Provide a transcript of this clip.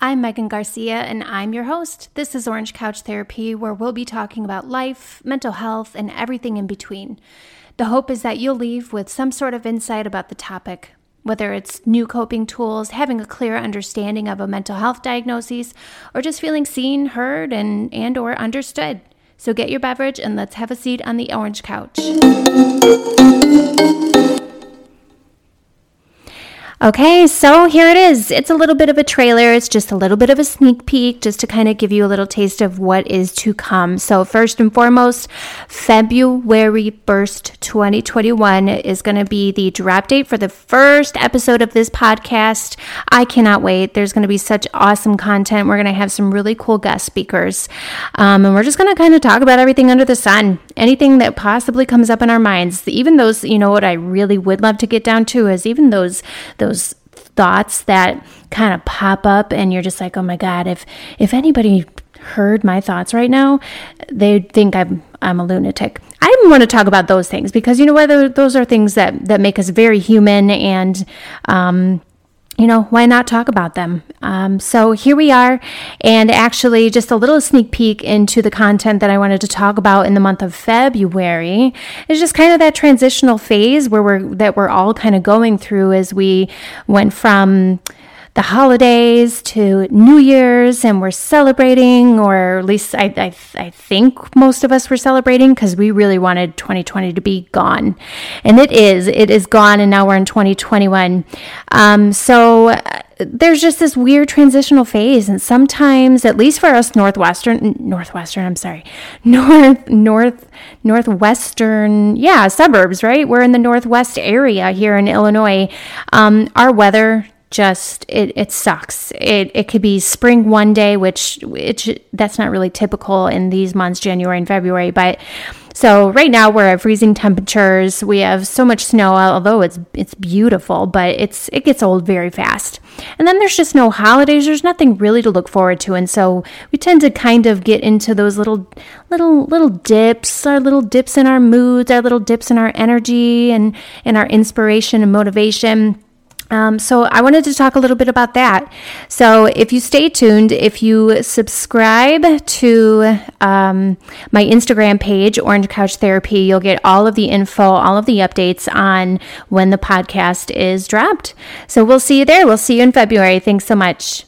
I'm Megan Garcia, and I'm your host. This is Orange Couch Therapy, where we'll be talking about life, mental health, and everything in between. The hope is that you'll leave with some sort of insight about the topic, whether it's new coping tools, having a clear understanding of a mental health diagnosis, or just feeling seen, heard, and, and or understood. So get your beverage and let's have a seat on the orange couch. Okay, so here it is. It's a little bit of a trailer. It's just a little bit of a sneak peek just to kind of give you a little taste of what is to come. So, first and foremost, February 1st, 2021 is going to be the drop date for the first episode of this podcast. I cannot wait. There's going to be such awesome content. We're going to have some really cool guest speakers. Um, and we're just going to kind of talk about everything under the sun, anything that possibly comes up in our minds. Even those, you know, what I really would love to get down to is even those, those thoughts that kind of pop up and you're just like, "Oh my god, if if anybody heard my thoughts right now, they'd think I'm I'm a lunatic." I want to talk about those things because you know what those are things that that make us very human and um you know, why not talk about them? Um, so here we are, and actually, just a little sneak peek into the content that I wanted to talk about in the month of February is just kind of that transitional phase where we're that we're all kind of going through as we went from the holidays to New Year's and we're celebrating, or at least I, I, I think most of us were celebrating because we really wanted 2020 to be gone. And it is, it is gone, and now we're in 2021. Um, so, uh, there's just this weird transitional phase and sometimes at least for us northwestern northwestern i'm sorry north north northwestern yeah suburbs right we're in the northwest area here in illinois um, our weather just it, it sucks. It it could be spring one day, which it that's not really typical in these months, January and February. But so right now we're at freezing temperatures. We have so much snow, although it's it's beautiful, but it's it gets old very fast. And then there's just no holidays. There's nothing really to look forward to, and so we tend to kind of get into those little little little dips, our little dips in our moods, our little dips in our energy and and our inspiration and motivation um, so I wanted to talk a little bit about that. So if you stay tuned, if you subscribe to um, my Instagram page, Orange Couch Therapy, you'll get all of the info, all of the updates on when the podcast is dropped. So we'll see you there. We'll see you in February. Thanks so much.